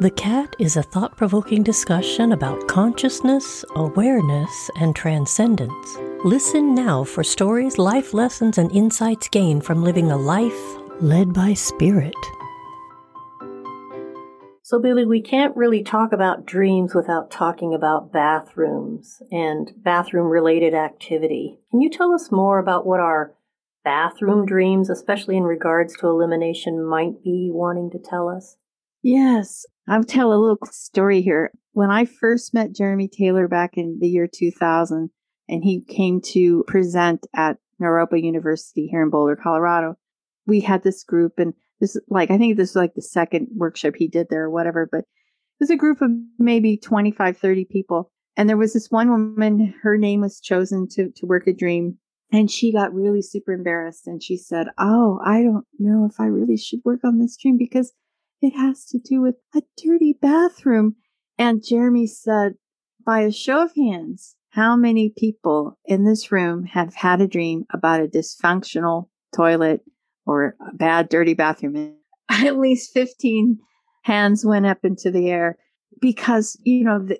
The Cat is a thought provoking discussion about consciousness, awareness, and transcendence. Listen now for stories, life lessons, and insights gained from living a life led by spirit. So, Billie, we can't really talk about dreams without talking about bathrooms and bathroom related activity. Can you tell us more about what our bathroom dreams, especially in regards to elimination, might be wanting to tell us? Yes, I'll tell a little story here. When I first met Jeremy Taylor back in the year 2000, and he came to present at Naropa University here in Boulder, Colorado, we had this group, and this like I think this was like the second workshop he did there or whatever, but it was a group of maybe 25, 30 people. And there was this one woman, her name was chosen to, to work a dream. And she got really super embarrassed and she said, Oh, I don't know if I really should work on this dream because it has to do with a dirty bathroom. And Jeremy said, by a show of hands, how many people in this room have had a dream about a dysfunctional toilet or a bad, dirty bathroom? At least 15 hands went up into the air because, you know, the,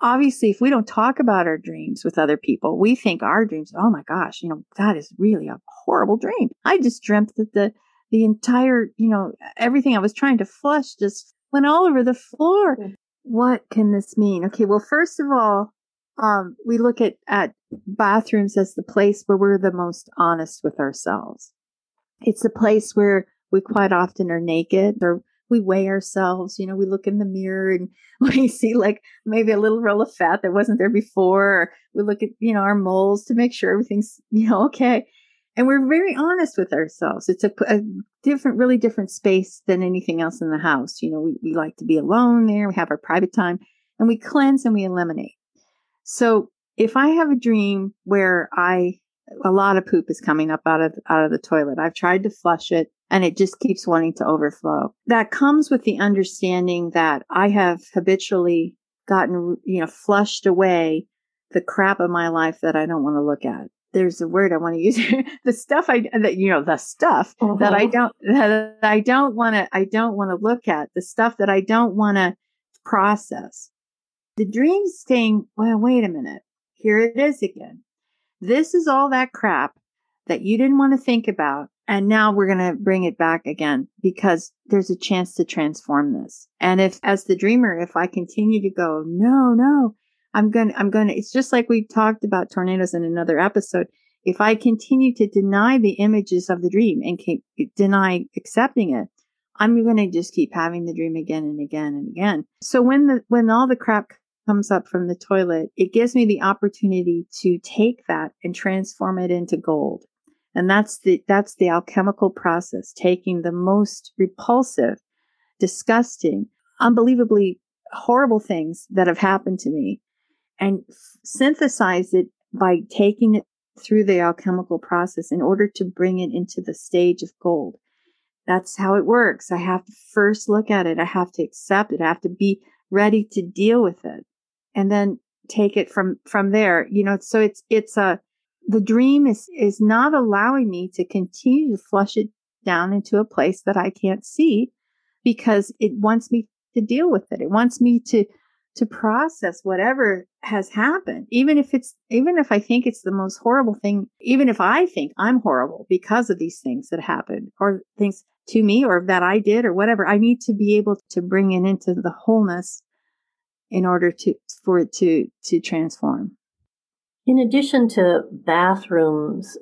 obviously, if we don't talk about our dreams with other people, we think our dreams, oh my gosh, you know, that is really a horrible dream. I just dreamt that the the entire, you know, everything I was trying to flush just went all over the floor. What can this mean? Okay, well, first of all, um, we look at, at bathrooms as the place where we're the most honest with ourselves. It's the place where we quite often are naked or we weigh ourselves. You know, we look in the mirror and we see like maybe a little roll of fat that wasn't there before. Or we look at, you know, our moles to make sure everything's, you know, okay and we're very honest with ourselves. It's a, a, different, really different space than anything else in the house. You know, we, we like to be alone there. We have our private time and we cleanse and we eliminate. So if I have a dream where I, a lot of poop is coming up out of, out of the toilet, I've tried to flush it and it just keeps wanting to overflow. That comes with the understanding that I have habitually gotten, you know, flushed away the crap of my life that I don't want to look at there's a word I want to use the stuff I that you know the stuff uh-huh. that I don't that I don't want to I don't want to look at the stuff that I don't want to process. The dream saying, well, wait a minute, here it is again. This is all that crap that you didn't want to think about. And now we're going to bring it back again because there's a chance to transform this. And if, as the dreamer, if I continue to go, no, no, I'm going to, I'm going to, it's just like we talked about tornadoes in another episode. If I continue to deny the images of the dream and deny accepting it, I'm going to just keep having the dream again and again and again. So when the, when all the crap comes up from the toilet, it gives me the opportunity to take that and transform it into gold. And that's the, that's the alchemical process, taking the most repulsive, disgusting, unbelievably horrible things that have happened to me and synthesize it by taking it through the alchemical process in order to bring it into the stage of gold. That's how it works. I have to first look at it. I have to accept it. I have to be ready to deal with it and then take it from, from there. You know, so it's, it's a, the dream is, is not allowing me to continue to flush it down into a place that I can't see because it wants me to deal with it. It wants me to to process whatever has happened even if it's even if i think it's the most horrible thing even if i think i'm horrible because of these things that happened or things to me or that i did or whatever i need to be able to bring it into the wholeness in order to for it to to transform. In addition to bathrooms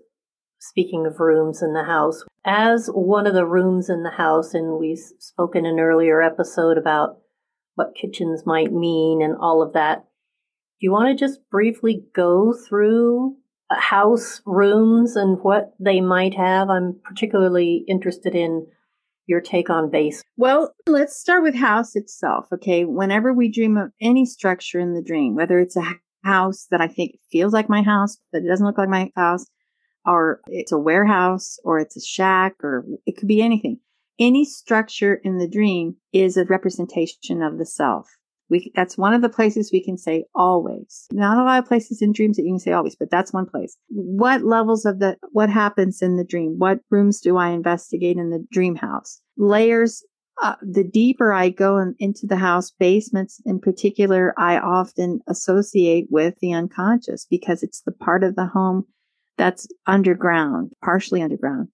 speaking of rooms in the house as one of the rooms in the house and we've spoken in an earlier episode about what kitchens might mean and all of that. Do you want to just briefly go through uh, house rooms and what they might have? I'm particularly interested in your take on base. Well, let's start with house itself. Okay. Whenever we dream of any structure in the dream, whether it's a house that I think feels like my house, but it doesn't look like my house, or it's a warehouse, or it's a shack, or it could be anything any structure in the dream is a representation of the self. We, that's one of the places we can say always. Not a lot of places in dreams that you can say always, but that's one place. What levels of the, what happens in the dream? What rooms do I investigate in the dream house? Layers uh, the deeper I go in, into the house, basements in particular, I often associate with the unconscious because it's the part of the home that's underground, partially underground.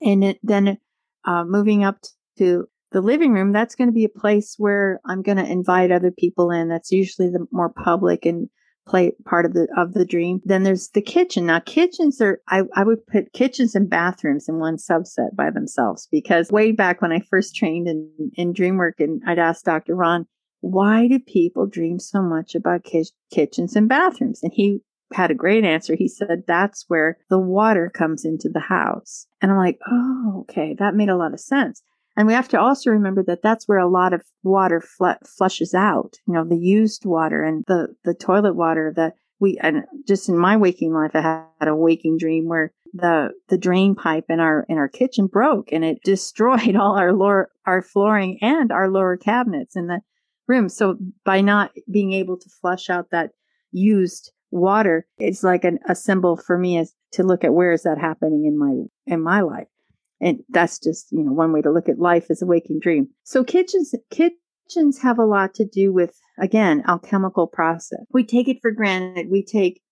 And it, then uh, moving up to the living room, that's going to be a place where I'm going to invite other people in. That's usually the more public and play part of the of the dream. Then there's the kitchen. Now kitchens are I, I would put kitchens and bathrooms in one subset by themselves because way back when I first trained in, in dream work and I'd ask Dr. Ron, why do people dream so much about ki- kitchens and bathrooms? And he had a great answer. He said that's where the water comes into the house. And I'm like, oh, okay, that made a lot of sense. And we have to also remember that that's where a lot of water fl- flushes out, you know, the used water and the, the toilet water that we, and just in my waking life, I had a waking dream where the, the drain pipe in our, in our kitchen broke and it destroyed all our lower, our flooring and our lower cabinets in the room. So by not being able to flush out that used water, is like an, a symbol for me as to look at where is that happening in my, in my life. And that's just, you know, one way to look at life as a waking dream. So kitchens, kitchens have a lot to do with, again, alchemical process. We take it for granted. We take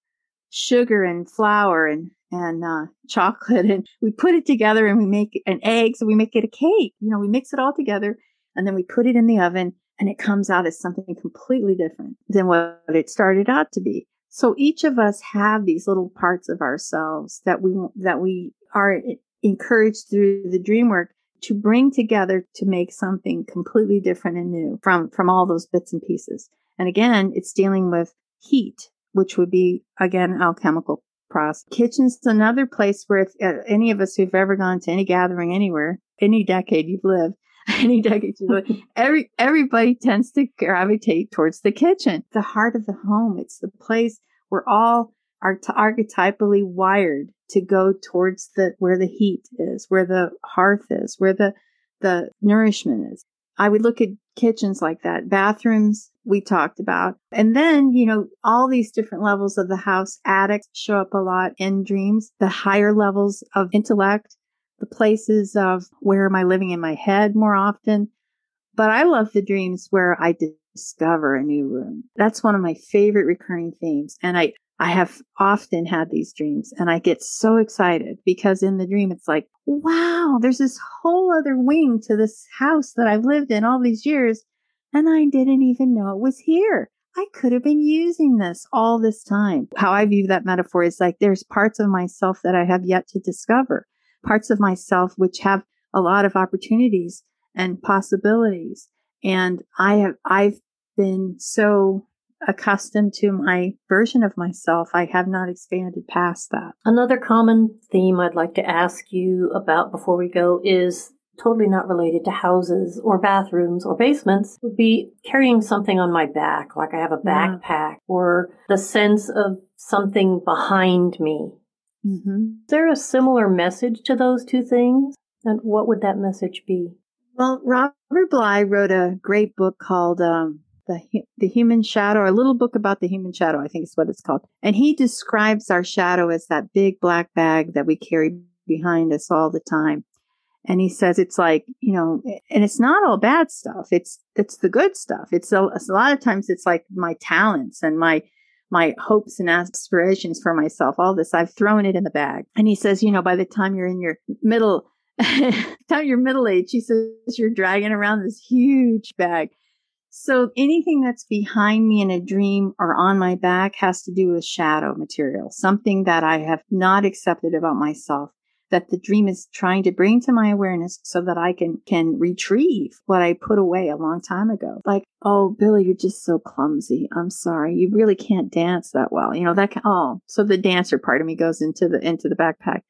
sugar and flour and, and, uh, chocolate and we put it together and we make an egg. So we make it a cake. You know, we mix it all together and then we put it in the oven and it comes out as something completely different than what it started out to be. So each of us have these little parts of ourselves that we, that we are encouraged through the dream work to bring together to make something completely different and new from, from all those bits and pieces. And again, it's dealing with heat, which would be again alchemical process. Kitchen's another place where if uh, any of us who've ever gone to any gathering anywhere, any decade you've lived, any decade you live, every everybody tends to gravitate towards the kitchen, the heart of the home. It's the place where all are archetypally wired to go towards the where the heat is, where the hearth is, where the the nourishment is. I would look at kitchens like that, bathrooms we talked about. And then, you know, all these different levels of the house, attics show up a lot in dreams, the higher levels of intellect, the places of where am I living in my head more often. But I love the dreams where I discover a new room. That's one of my favorite recurring themes. And I, I have often had these dreams and I get so excited because in the dream, it's like, wow, there's this whole other wing to this house that I've lived in all these years. And I didn't even know it was here. I could have been using this all this time. How I view that metaphor is like there's parts of myself that I have yet to discover, parts of myself which have a lot of opportunities and possibilities. And I have, I've been so accustomed to my version of myself. I have not expanded past that. Another common theme I'd like to ask you about before we go is totally not related to houses or bathrooms or basements would be carrying something on my back, like I have a backpack yeah. or the sense of something behind me. Mm-hmm. Is there a similar message to those two things? And what would that message be? Well, Robert Bly wrote a great book called um, the the human shadow, a little book about the human shadow, I think is what it's called. And he describes our shadow as that big black bag that we carry behind us all the time. And he says it's like, you know, and it's not all bad stuff. It's it's the good stuff. It's a, a lot of times it's like my talents and my my hopes and aspirations for myself. All this I've thrown it in the bag. And he says, you know, by the time you're in your middle time you're middle age, he says you're dragging around this huge bag so anything that's behind me in a dream or on my back has to do with shadow material, something that I have not accepted about myself that the dream is trying to bring to my awareness so that I can can retrieve what I put away a long time ago. Like, oh, Billie, you're just so clumsy. I'm sorry. You really can't dance that well. You know, that can, oh, so the dancer part of me goes into the into the backpack.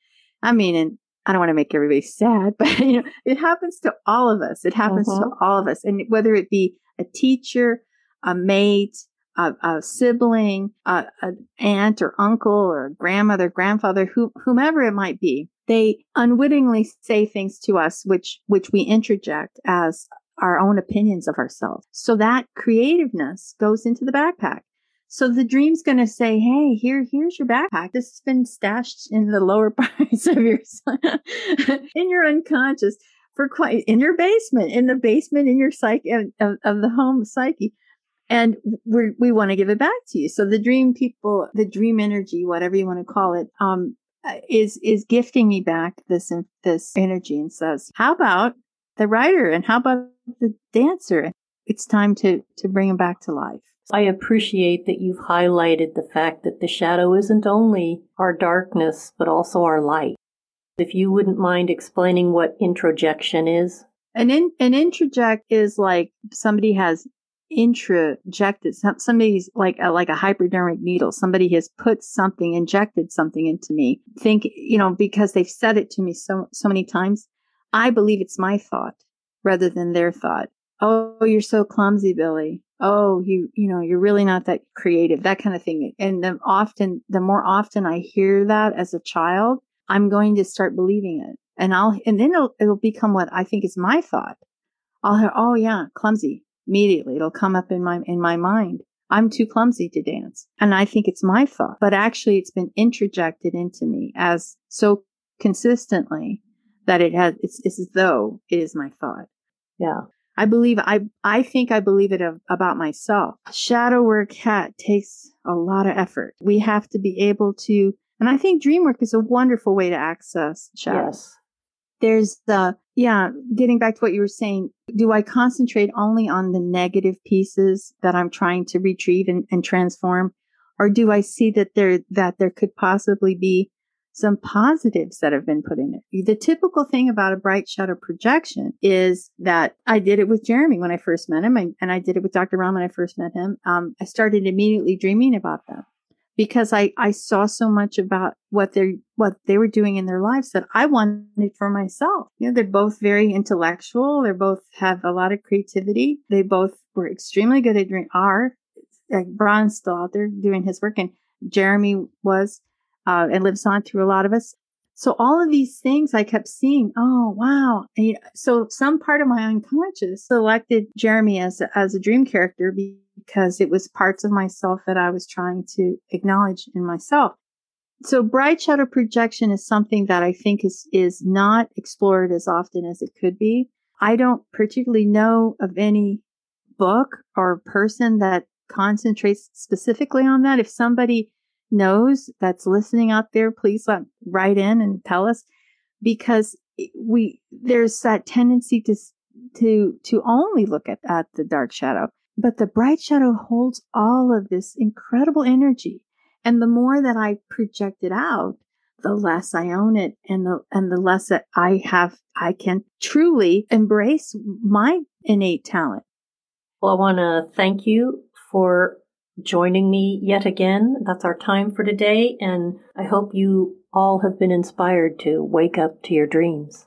I mean, and I don't want to make everybody sad, but you know, it happens to all of us. It happens to mm-hmm. all of us. And whether it be a teacher, a mate, a, a sibling, a, an aunt or uncle or grandmother, grandfather, who, whomever it might be, they unwittingly say things to us which which we interject as our own opinions of ourselves. So that creativeness goes into the backpack. So the dream's going to say, Hey, here, here's your backpack. This has been stashed in the lower parts of your, in your unconscious for quite in your basement, in the basement, in your psyche of, of the home psyche. And we we want to give it back to you. So the dream people, the dream energy, whatever you want to call it, um, is is gifting me back this this energy and says, "How about the writer and how about the dancer? It's time to to bring them back to life." I appreciate that you've highlighted the fact that the shadow isn't only our darkness, but also our light. If you wouldn't mind explaining what introjection is. An in, an introject is like somebody has introjected somebody's like a, like a hypodermic needle. Somebody has put something injected something into me. Think you know because they've said it to me so so many times i believe it's my thought rather than their thought. Oh you're so clumsy billie. Oh you you know you're really not that creative that kind of thing. And the often the more often i hear that as a child i'm going to start believing it. And i'll and then it'll, it'll become what i think is my thought. I'll hear oh yeah clumsy immediately. It'll come up in my in my mind. I'm too clumsy to dance. And i think it's my thought but actually it's been interjected into me as so consistently that it has it's, it's as though it is my thought yeah. I believe i i think i believe it of, about myself. Shadow work hat takes a lot of effort. We have to be able to and i think dream work is a wonderful way to access shadow. Yes there's the yeah getting back to what you were saying do i concentrate only on the negative pieces that i'm trying to retrieve and, and transform or do i see that there that there could possibly be some positives that have been put in it. The typical thing about a bright shadow projection is that I did it with Jeremy when I first met him, and, I did it with Dr. Ram when I first met him. Um, I started immediately dreaming about them because I, I saw so much about what they what they were doing in their lives that I wanted for myself. You know, they're both very intellectual. They both have a lot of creativity. They both were extremely good at doing are like Brian's still out there doing his work, and Jeremy was uh, and lives on through a lot of us. So all of these things I kept seeing. Oh wow! And, so some part of my unconscious selected Jeremy as a, as a dream character because it was parts of myself that I was trying to acknowledge in myself. So bright shadow projection is something that I think is, is not explored as often as it could be. I don't particularly know of any book or person that concentrates specifically on that. If somebody knows that's listening out there, please let write in and tell us because we, there's that tendency to, to, to only look at, at the dark shadow. But the bright shadow holds all of this incredible energy. And the more that I project it out, the less I own it and the, and the less that I have, I can truly embrace my innate talent. Well, I want to thank you for joining me yet again. That's our time for today. And I hope you all have been inspired to wake up to your dreams.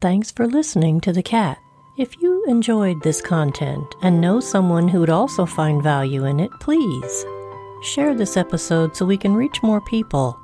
Thanks for listening to The Cat. If you enjoyed this content and know someone who would also find value in it, please share this episode so we can reach more people.